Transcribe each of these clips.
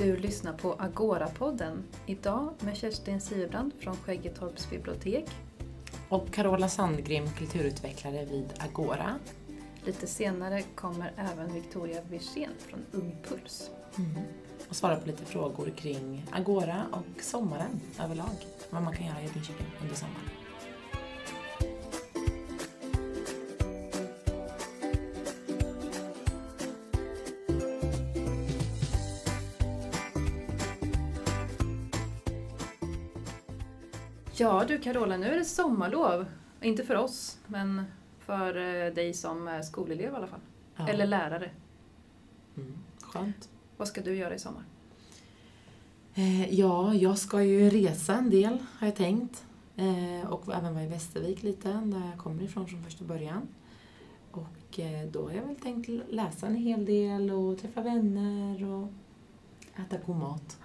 Du lyssnar på Agora-podden. Idag med Kerstin Sivbrand från Skäggetorps bibliotek. Och Carola Sandgrim, kulturutvecklare vid Agora. Lite senare kommer även Victoria Wirsén från Ung Puls. Mm. Och svara på lite frågor kring Agora och sommaren överlag. Vad man kan göra i Jönköping under sommaren. Ja du Carola, nu är det sommarlov. Inte för oss, men för eh, dig som är skolelev i alla fall. Ja. Eller lärare. Mm. Skönt. Vad ska du göra i sommar? Eh, ja, jag ska ju resa en del har jag tänkt. Eh, och även vara i Västervik lite, där jag kommer ifrån från första början. Och eh, då har jag väl tänkt läsa en hel del och träffa vänner och äta god mat.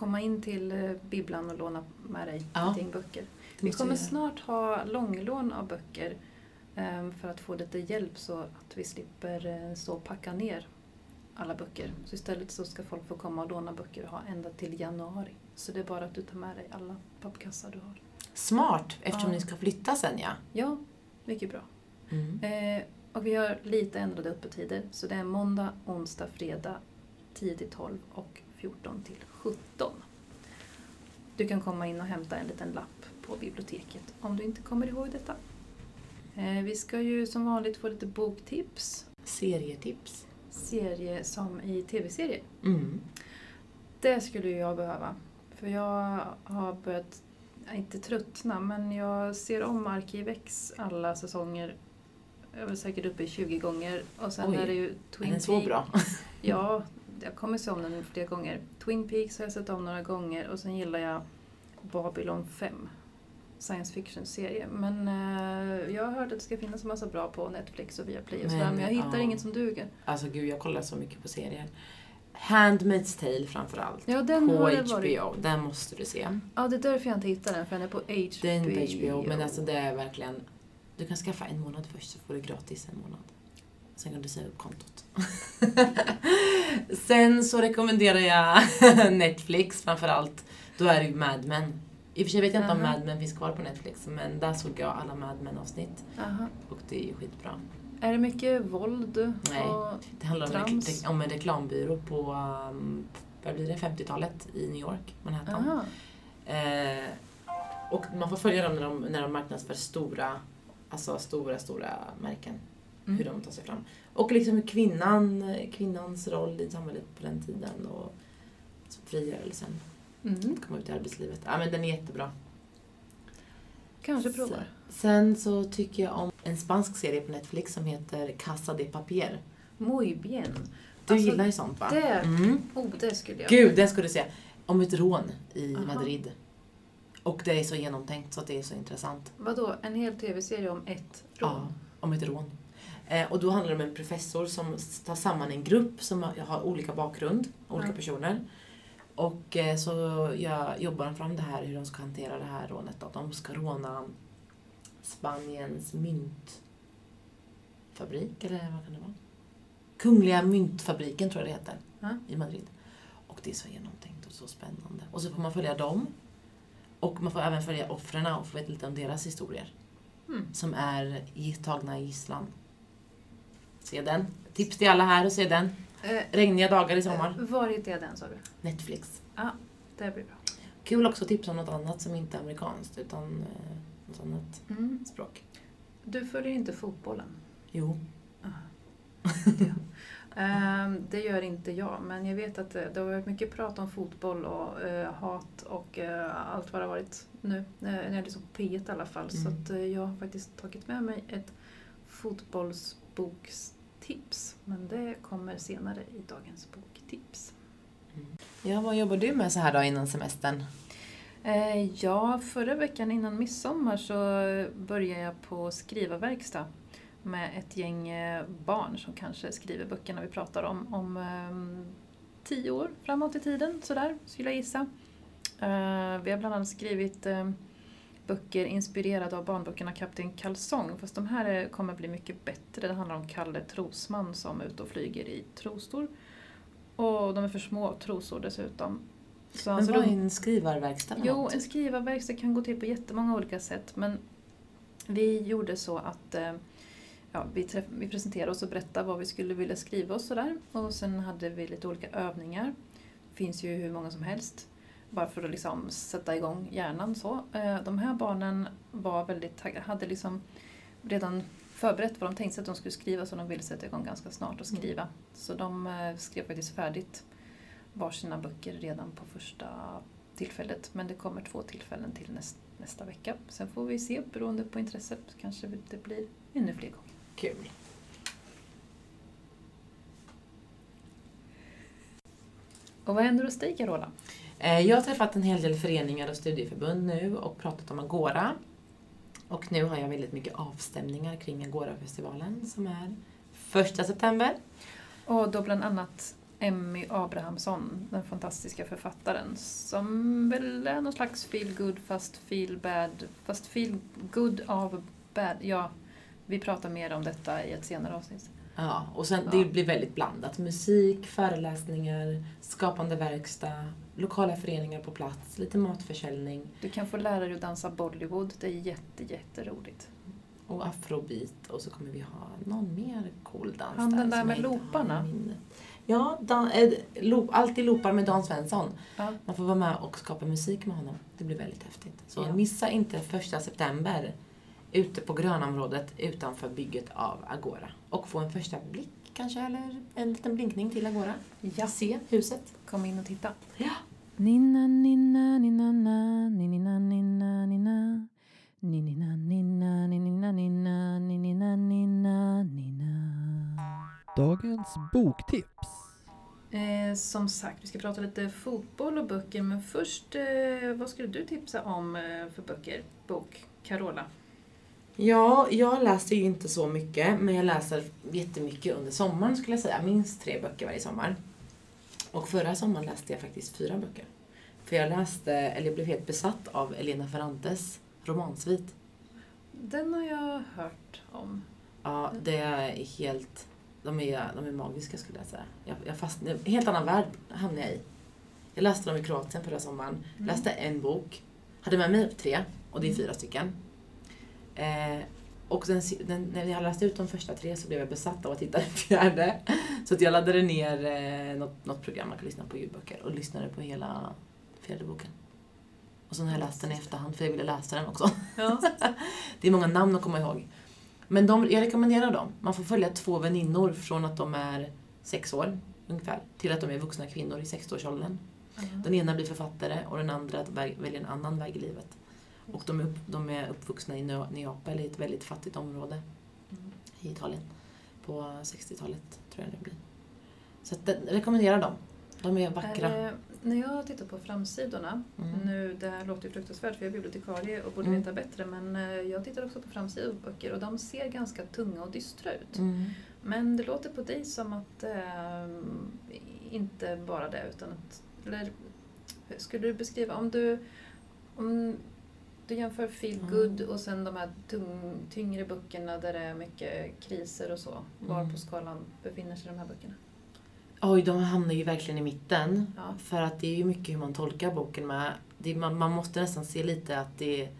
Komma in till eh, bibblan och låna med dig Ja. gäng böcker. Vi kommer snart ha långlån av böcker ehm, för att få lite hjälp så att vi slipper eh, stå och packa ner alla böcker. Så istället så ska folk få komma och låna böcker och ha ända till januari. Så det är bara att du tar med dig alla pappkassar du har. Smart, eftersom Ja. ni ska flytta sen ja. Ja, mycket bra. Mm. Eh, och vi har lite ändrade öppettider. Så det är måndag, onsdag, fredag 10 till 12 och 14 till 17. Du kan komma in och hämta en liten lapp på biblioteket om du inte kommer ihåg detta. Eh, vi ska ju som vanligt få lite boktips. Serietips. Serie som i tv-serier. Mm. Det skulle jag behöva. För jag har börjat, ja, inte tröttna, men jag ser om Arkivex alla säsonger. Jag är väl säkert uppe i 20 gånger. Och sen Oj, är det ju Är Twin den så Peaks. bra? Ja, jag kommer se om den flera gånger. Twin Peaks har jag sett om några gånger och sen gillar jag Babylon 5. Science fiction-serie. Men eh, jag har hört att det ska finnas en massa bra på Netflix och Viaplay och sådär. Men, Men jag hittar ja. inget som duger. Alltså gud, jag kollar så mycket på serier. Handmaid's Tale framförallt. Ja, den på har HBO. varit. Den måste du se. Ja, det är därför jag inte hittar den, för den är på HBO. Det är inte HBO, men alltså det är verkligen... Du kan skaffa en månad först så får du gratis en månad. Sen kan du säga upp kontot. Sen så rekommenderar jag Netflix framförallt. Då är det ju Mad Men. I och för sig vet jag inte om Aha. Mad Men finns kvar på Netflix, men där såg jag alla Mad Men-avsnitt. Aha. Och det är ju skitbra. Är det mycket våld? Nej. Och, Det handlar om, om en reklambyrå på, um, vad blir det, 50-talet i New York, Manhattan. aha. Eh, och man får följa dem när de, när de marknadsför stora, alltså stora, stora märken. Mm. Hur de tar sig fram. Och liksom hur kvinnan, kvinnans roll i samhället på den tiden och frigörelsen. Mm. Komma ut i arbetslivet. Ja men den är jättebra. Kanske provar. Sen, sen så tycker jag om en spansk serie på Netflix som heter Casa de Papier. Muy bien. Du Alltså, gillar ju sånt va? det- Mm. Oh, det skulle jag. Gud, den skulle du se. Om ett rån i Aha. Madrid. Och det är så genomtänkt så att det är så intressant. Vadå, en hel tv-serie om ett rån? Ja, om ett rån. Eh, och då handlar det om en professor som tar samman en grupp som har- olika bakgrund, olika Ja. personer. Och eh, så ja, jobbar fram det här, hur de ska hantera det här rånet. Att de ska råna Spaniens myntfabrik, eller vad kan det vara? Kungliga myntfabriken tror jag det heter, Ja. i Madrid. Och det är så genomtänkt och så spännande. Och så får man följa dem. Och man får även följa offren och få veta lite om deras historier Mm. som är tagna i gisslan. Se den. Tips till alla här att se den. Eh, Regniga dagar i sommar. eh, Var hittade jag den sa du? Netflix. Det blir bra. Kul också att tipsa om något annat som inte är amerikanskt utan eh, något annat Mm. språk. Du följer inte fotbollen? Jo. Ehm, det gör inte jag, men jag vet att det, det har varit mycket prat om fotboll och eh, hat och eh, allt vad det har varit nu. Eh, när lyssnar på P1 i alla fall. Så Mm. att, eh, jag har faktiskt tagit med mig ett fotbollsbokstips. Men det kommer senare i dagens boktips. Ja, vad jobbar du med så här då innan semestern? Eh, ja, förra veckan innan midsommar så började jag på skrivarverkstad med ett gäng eh, barn som kanske skriver böckerna vi pratar om om ehm, tio år framåt i tiden, sådär, skulle jag gissa. Eh, vi har bland annat skrivit eh, böcker inspirerade av barnböckerna Kapten Kalsong, fast de här kommer bli mycket bättre. Det handlar om Kalle Trosman som är ute och flyger i trosor. Och de är för små trosor dessutom. Så Men alltså vad är en skrivarverkstad Jo, en skrivarverkstad kan gå till på jättemånga olika sätt. Men vi gjorde så att eh, ja, vi, träff- vi presenterade oss och berättade vad vi skulle vilja skriva och sådär. Och sen hade vi lite olika övningar. Det finns ju hur många som helst. Bara för att liksom sätta igång hjärnan så. Eh, de här barnen var väldigt taggade, hade liksom redan förberett vad de tänkte sig att de skulle skriva så de ville sätta igång ganska snart och skriva. Så de eh, skrev faktiskt färdigt varsina böcker redan på första tillfället. Men det kommer två tillfällen till näst, nästa vecka. Sen får vi se, beroende på intresset, kanske det blir ännu fler gånger. Kul. Och vad händer hos dig Carola? Eh, Jag har träffat en hel del föreningar och studieförbund nu och pratat om Agora. Och nu har jag väldigt mycket avstämningar kring Agora-festivalen som är första september. Och då bland annat Emmy Abrahamsson, den fantastiska författaren, som väl är någon slags feel good fast feel bad, fast feel good av bad. Ja, vi pratar mer om detta i ett senare avsnitt. Ja, och sen Ja. det blir väldigt blandat. Musik, föreläsningar, skapande verkstad, lokala föreningar på plats, lite matförsäljning Du kan få lära dig att dansa Bollywood, det är jätte, jätteroligt. och afrobeat och så kommer vi ha någon mer cool dans Han den där som med looparna? minnet. Ja, dan, äh, loop, alltid loopar med Dan Svensson. Ja. Man får vara med och skapa musik med honom. Det blir väldigt häftigt. Så Ja. missa inte första september ute på grönområdet utanför bygget av Agora. Och få en första blick kanske, eller en liten blinkning till Agora. Ja, Se huset. kom in och titta. Ja. Ninna, ninna, ninna, na, ninna, ninna, ninna. Ninna, ninna, ninna, ninna, ninna, ninna, ninna. Dagens boktips. Eh, som sagt, vi ska prata lite fotboll och böcker, men först, eh, vad skulle du tipsa om eh, för böcker? Bok, Carola? Ja, jag läser ju inte så mycket, men jag läser jättemycket under sommaren skulle jag säga. Minst tre böcker varje sommar. Och förra sommaren läste jag faktiskt fyra böcker. För jag läste, eller jag blev helt besatt av Elena Ferrantes romansvit. Den har jag hört om. Ja, det är helt... De är, de är magiska skulle jag säga. Jag, jag fast, en helt annan värld hamnade jag i. Jag läste dem i Kroatien förra sommaren. Mm. Läste en bok. Hade med mig tre, och det är fyra stycken. Eh, och den, den, när jag läste ut de första tre så blev jag besatt av att hitta den fjärde. Så att jag laddade ner eh, något, något program man kan lyssna på ljudböcker och lyssnade på hela fjärde boken. Och sen har jag läst den i efterhand för jag ville läsa den också. Ja. Det är många namn att komma ihåg. Men de, jag rekommenderar dem. Man får följa två väninnor från att de är sex år ungefär till att de är vuxna kvinnor i 60-årsåldern. Den ena blir författare och den andra väljer en annan väg i livet. Och de är, upp, de är uppvuxna i Neapel, i ett väldigt fattigt område Mm. i Italien. På 60-talet tror jag det blir. Så att, den- rekommenderar dem. De är vackra. Eh, när jag tittar på framsidorna, Mm. nu, det här låter ju fruktansvärt för jag är bibliotekarie och borde Mm. veta bättre, men eh, jag tittar också på framsidor på böcker och de ser ganska tunga och dystra ut. Mm. Men det låter på dig som att eh, inte bara det utan att... Eller skulle du beskriva, om du, om du jämför feel Mm. good och sen de här tung, tyngre böckerna där det är mycket kriser och så. Var Mm. på skalan befinner sig de här böckerna? Oj, de hamnar ju verkligen i mitten. Ja. För att det är ju mycket hur man tolkar boken med. Det, man, man måste nästan se lite att det är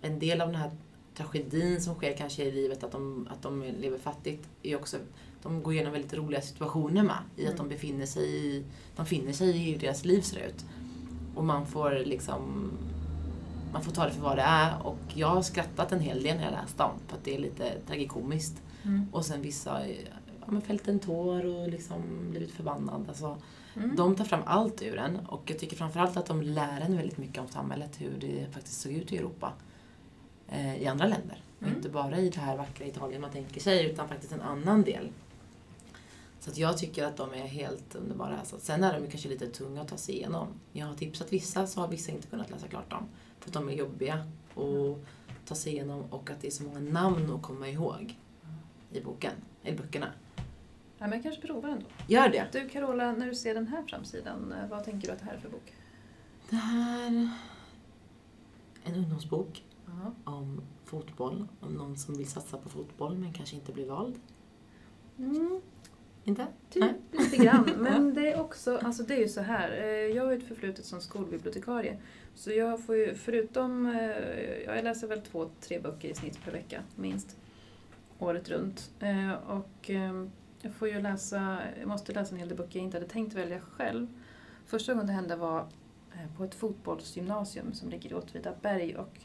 en del av den här tragedin som sker kanske i livet, att de, att de lever fattigt, är också, de går igenom väldigt roliga situationer med. I att Mm. de befinner sig i, de finner sig i hur deras liv ser ut. Och man får liksom, man får ta det för vad det är. Och jag har skrattat en hel del när jag läst dem, för att det är lite tragikomiskt. Mm. Och sen vissa ja, men fällt en tår och liksom blivit förbannad. Alltså, Mm. de tar fram allt ur en och jag tycker framförallt att de lär en väldigt mycket om samhället, hur det faktiskt såg ut i Europa. Eh, I andra länder. Och Mm. inte bara i det här vackra Italien man tänker sig, utan faktiskt en annan del. Så att jag tycker att de är helt underbara. Alltså, sen är de kanske lite tunga att ta sig igenom. Jag har tipsat vissa, så har vissa inte kunnat läsa klart dem. För att de är jobbiga att ta sig igenom och att det är så många namn att komma ihåg i boken, i böckerna. Ja, men jag kanske provar ändå. Gör det! Du Carola, när du ser den här framsidan, vad tänker du att det här är för bok? Det här... En ungdomsbok Ja. om fotboll. Om någon som vill satsa på fotboll men kanske inte blir vald. Mm. Inte? Typ Nej. lite grann. Men det är också, alltså det är ju så här. eh, Jag har ju ett förflutet som skolbibliotekarie. Så jag får ju, förutom, eh, jag läser väl två, tre böcker i snitt per vecka, minst. Året runt. Eh, Och eh, jag får ju läsa, jag måste läsa en hel del böcker jag inte hade tänkt välja själv. Första gången det hände var på ett fotbollsgymnasium som ligger i Åtvidaberg och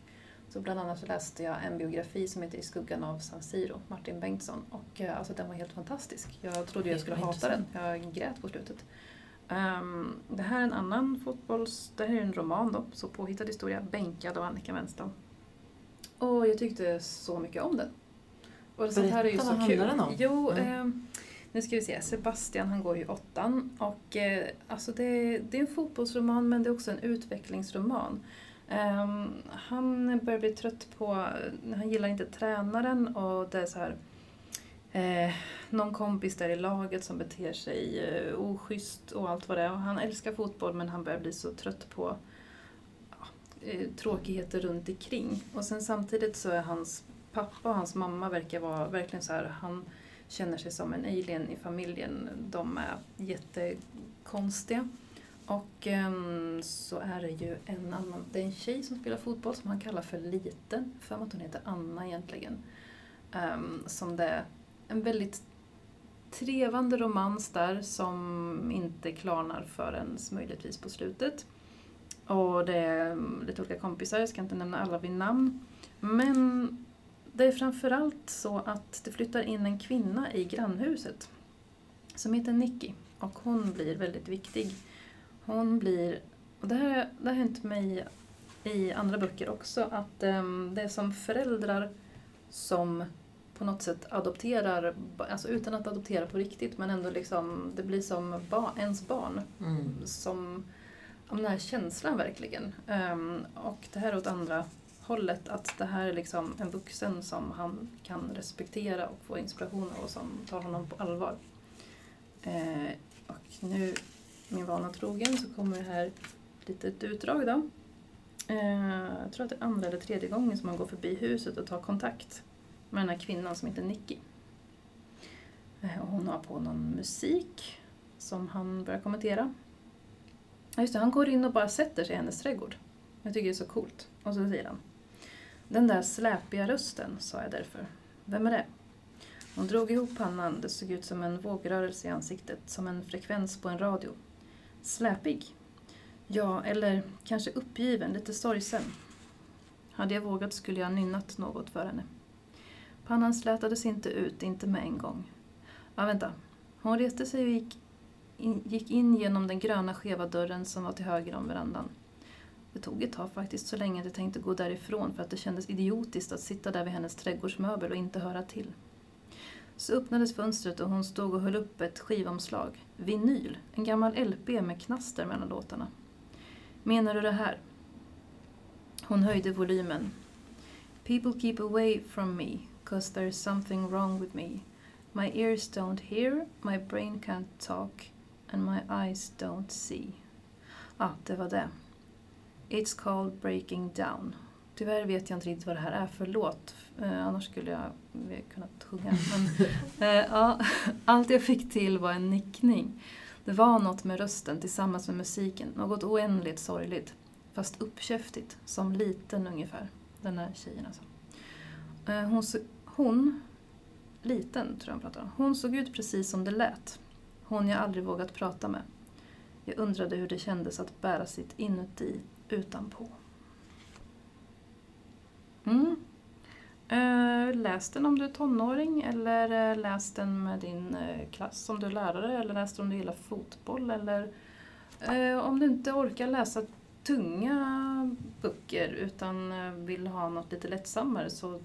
så bland annat så läste jag en biografi som heter I skuggan av San Siro, Martin Bengtsson. Och eh, alltså den var helt fantastisk. Jag trodde jag skulle hata den. Jag grät på slutet. Ehm, det här är en annan fotbolls... Det här är en roman då, så påhittad historia. Bänkad av Annika Wenstam. Och jag tyckte så mycket om den. Och sånt här är ju Berätta, så vad kul. handlar den om? Jo, Mm. ehm, nu ska vi se. Sebastian han går ju åttan. Och eh, alltså det, det är en fotbollsroman men det är också en utvecklingsroman. Um, han börjar bli trött på, han gillar inte tränaren och det är så här eh, någon kompis där i laget som beter sig eh, oschysst och allt vad det är. Och han älskar fotboll men han börjar bli så trött på ja, eh, tråkigheter runt omkring. Och sen samtidigt så är hans pappa och hans mamma verkar vara verkligen så här, han känner sig som en alien i familjen. De är jättekonstiga. Och um, så är det ju en annan, det är en tjej som spelar fotboll som han kallar för liten. För att hon heter Anna egentligen. Um, som det är en väldigt trevande romans där som inte klarnar förrän möjligtvis på slutet. Och det är ehm, lite olika kompisar, jag ska inte nämna alla vid namn. Men det är framförallt så att det flyttar in en kvinna i grannhuset som heter Nicky och hon blir väldigt viktig. Hon blir, och det här, det har hänt mig i andra böcker också, att um, det är som föräldrar som på något sätt adopterar, alltså utan att adoptera på riktigt, men ändå liksom, det blir som ba, ens barn. Mm. Som, om den här känslan verkligen. Ehm, och det här är åt andra hållet, att det här är liksom en vuxen som han kan respektera och få inspiration av och som tar honom på allvar. Eh, och nu, min vana trogen, så kommer det här ett litet utdrag då. Eh, jag tror att det är andra eller tredje gången som man går förbi huset och tar kontakt med den här kvinnan som heter Nicky. Eh, och hon har på någon musik som han börjar kommentera. Just det, han går in och bara sätter sig i hennes trädgård. Jag tycker det är så coolt. Och så säger han. Den där släpiga rösten, sa jag därför. Vem är det? Hon drog ihop pannan, det såg ut som en vågrörelse i ansiktet, som en frekvens på en radio. Släpig? Ja, eller kanske uppgiven, lite sorgsen. Hade jag vågat skulle jag nynnat något för henne. Pannan slätades inte ut, inte med en gång. Ja, vänta. Hon reste sig och gick in, gick in genom den gröna skeva dörren som var till höger om verandan. Det tog ett tag faktiskt, så länge att jag tänkte gå därifrån för att det kändes idiotiskt att sitta där vid hennes trädgårdsmöbel och inte höra till. Så öppnades fönstret och hon stod och höll upp ett skivomslag. Vinyl, en gammal LP med knaster mellan låtarna. Menar du det här? Hon höjde volymen. People keep away from me, cause there's something wrong with me. My ears don't hear, my brain can't talk, and my eyes don't see. Ah, det var det. It's called breaking down. Tyvärr vet jag inte riktigt vad det här är för låt. Eh, annars skulle jag kunnat sjunga. Men, eh, ja, allt jag fick till var en nickning. Det var något med rösten tillsammans med musiken. Något oändligt sorgligt. Fast uppkäftigt. Som liten ungefär. Den där tjejen alltså. Eh, hon, hon, liten tror jag han pratar om. Hon såg ut precis som det lät. Hon jag aldrig vågat prata med. Jag undrade hur det kändes att bära sitt inuti utanpå. Mm. Eh, läs den om du är tonåring eller eh, läs den med din eh, klass om du är lärare eller läs den om du gillar fotboll eller eh, om du inte orkar läsa tunga böcker utan eh, vill ha något lite lättsammare så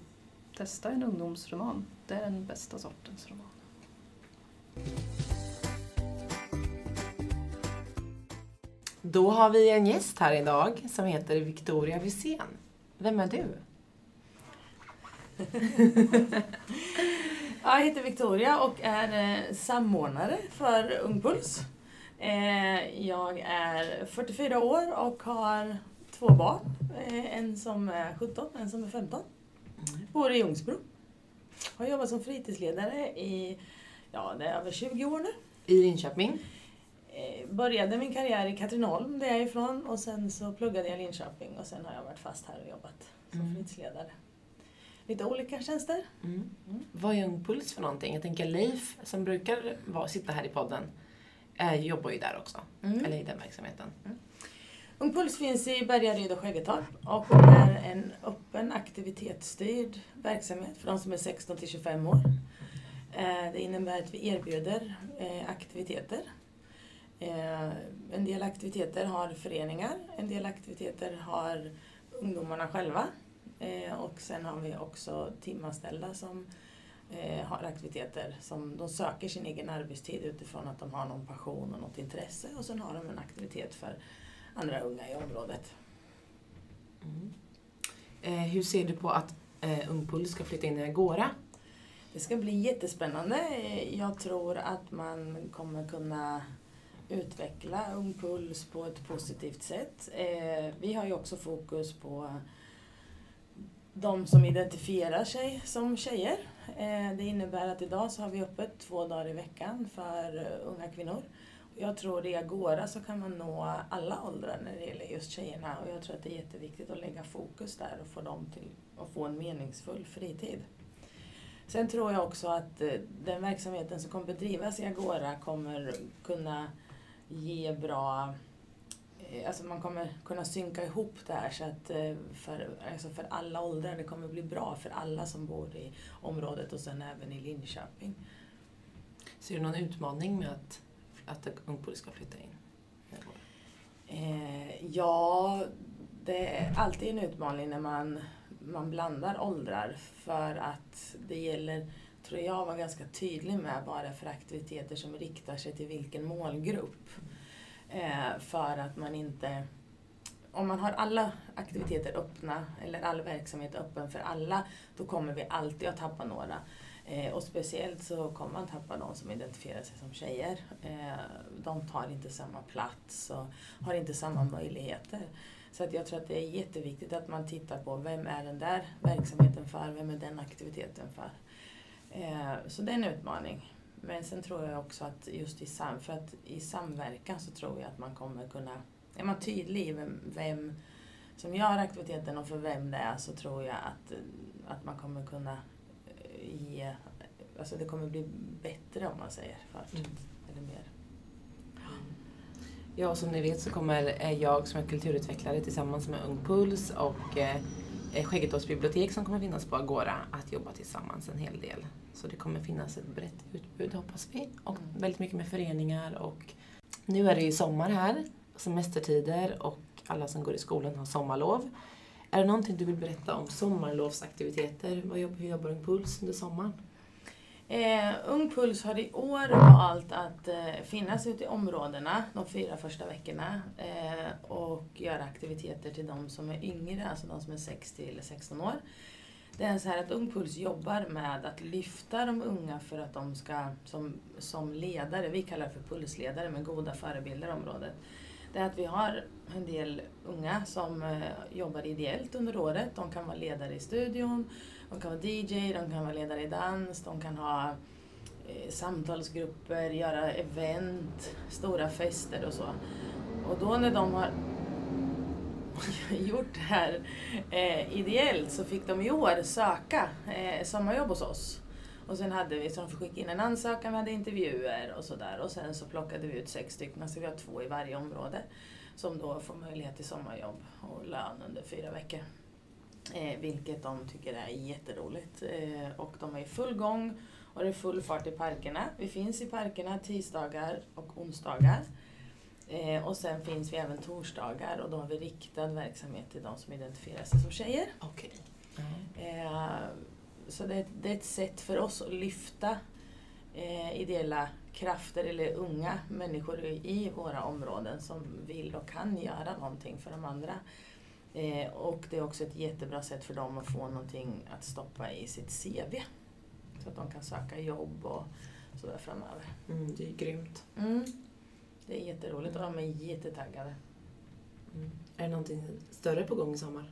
testa en ungdomsroman. Det är den bästa sortens roman. Då har vi en gäst här idag som heter Victoria Wisén. Vem är du? Ja, Jag heter Victoria och är eh, samordnare för Ungpuls. Eh, Jag är 44 år och har två barn. Eh, En som är 17 en som är 15. Bor i Ljungsbro. Har jobbat som fritidsledare i ja, det är över 20 år nu. I Linköping? Började min karriär i Katrineholm, där jag är ifrån, och sen så pluggade jag i Linköping och sen har jag varit fast här och jobbat som Mm. fritidsledare. Lite olika tjänster. Mm. Mm. Vad är Ung Puls för någonting? Jag tänker Leif, som brukar vara, sitta här i podden, eh, jobbar ju där också. Mm. Eller i den verksamheten. Ung Puls finns i Bergaryd och Skäggetorp och är en öppen aktivitetsstyrd verksamhet för de som är 16 till 25 år. Eh, Det innebär att vi erbjuder eh, aktiviteter. Eh, En del aktiviteter har föreningar, en del aktiviteter har ungdomarna själva. Eh, Och sen har vi också timanställda som eh, har aktiviteter som de söker sin egen arbetstid utifrån att de har någon passion och något intresse och sen har de en aktivitet för andra unga i området. Mm. Eh, hur ser du på att eh, Ung Puls ska flytta in i Agora? Det ska bli jättespännande. Jag tror att man kommer kunna utveckla Ung Puls på ett positivt sätt. Eh, Vi har ju också fokus på de som identifierar sig som tjejer. Eh, det innebär att idag så har vi öppet två dagar i veckan för eh, unga kvinnor. Jag tror i Agora så kan man nå alla åldrar när det gäller just tjejerna och jag tror att det är jätteviktigt att lägga fokus där och få dem till att få en meningsfull fritid. Sen tror jag också att eh, den verksamheten som kommer bedrivas i Agora kommer kunna ge bra Alltså man kommer kunna synka ihop det här så att eh, för, alltså för alla åldrar, det kommer bli bra för alla som bor i området och sen även i Linköping. Ser du någon utmaning med att, att Ung Puls ska flytta in? Eh, ja, det är alltid en utmaning när man, man blandar åldrar för att det gäller, tror jag, vara ganska tydlig med vad det är för aktiviteter som riktar sig till vilken målgrupp. Eh, för att man inte om man har alla aktiviteter öppna, eller all verksamhet öppen för alla, då kommer vi alltid att tappa några. Eh, och speciellt så kommer man tappa de som identifierar sig som tjejer. Eh, de tar inte samma plats och har inte samma möjligheter. Så att jag tror att det är jätteviktigt att man tittar på vem är den där verksamheten för, vem är den aktiviteten för. Eh, så det är en utmaning. Men sen tror jag också att just i, sam, för att i samverkan så tror jag att man kommer kunna, är man tydlig i vem, vem som gör aktiviteten och för vem det är så tror jag att, att man kommer kunna eh, ge, alltså det kommer bli bättre om man säger först. Mm. Eller mer. Ja, som ni vet så kommer eh, jag som är kulturutvecklare tillsammans med Ung Puls och eh, Skäggetorps bibliotek som kommer finnas på Agora att jobba tillsammans en hel del. Så det kommer finnas ett brett utbud hoppas vi och Mm. väldigt mycket med föreningar och nu är det ju sommar här, semestertider och alla som går i skolan har sommarlov. Är det någonting du vill berätta om sommarlovsaktiviteter? Vad jobbar, hur jobbar Ung Puls under sommaren? Eh, Ung Puls har i år valt att eh, finnas ute i områdena de fyra första veckorna eh, och göra aktiviteter till de som är yngre, alltså de som är 6 till 16 år. Det är så här att Ung Puls jobbar med att lyfta de unga för att de ska, som, som ledare, vi kallar det för pulsledare med goda förebilder i området. Det är att vi har en del unga som eh, jobbar ideellt under året. De kan vara ledare i studion, de kan vara DJ, de kan vara ledare i dans, de kan ha eh, samtalsgrupper, göra event, stora fester och så. Och då när de har gjort det här eh, ideellt så fick de i år söka eh, sommarjobb hos oss. Och sen hade vi, så de fick skicka in en ansökan, vi hade intervjuer och sådär. Och sen så plockade vi ut sex stycken, så vi har två i varje område. Som då får möjlighet till sommarjobb och lön under fyra veckor. Eh, vilket de tycker är jätteroligt. Eh, och de är i full gång och det är full fart i parkerna. Vi finns i parkerna tisdagar och onsdagar. Eh, och sen finns vi även torsdagar och då har vi riktad verksamhet till de som identifierar sig som tjejer. Okej. Eh, så det, det är ett sätt för oss att lyfta eh, ideella krafter eller unga människor i, i våra områden som vill och kan göra någonting för de andra. Eh, och det är också ett jättebra sätt för dem att få någonting att stoppa i sitt CV. Så att de kan söka jobb och sådär framöver. Mm, det är grymt. Mm. Det är jätteroligt och de är jättetaggade. Mm. Är det någonting större på gång i sommar?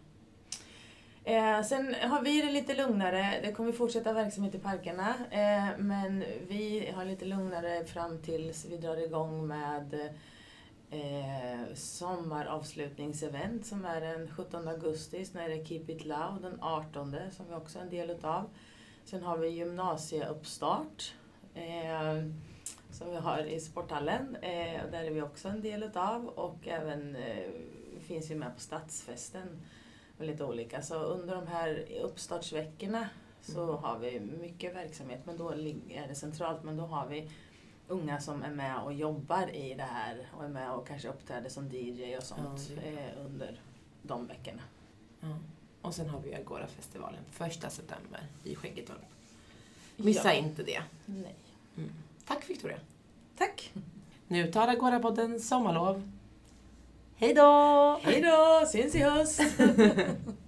Eh, sen har vi det lite lugnare. Det kommer fortsätta verksamhet i parkerna. Eh, men vi har lite lugnare fram tills vi drar igång med eh, sommaravslutningsevent som är den 17 augusti. Sen är det Keep It Loud den 18 som vi också är en del utav. Sen har vi gymnasieuppstart eh, som vi har i sporthallen. Eh, och där är vi också en del utav och även eh, finns vi med på stadsfesten med lite olika. Så under de här uppstartsveckorna så Mm. har vi mycket verksamhet men då är det centralt men då har vi unga som är med och jobbar i det här och är med och kanske uppträder som DJ och sånt eh, under de veckorna. Och sen har vi Agora-festivalen första september i Skäggetorp. Missa Ja. inte det. Nej. Tack Victoria. Tack! Nu tar Agora-podden sommarlov. Hej då! Hej då! Syns i höst!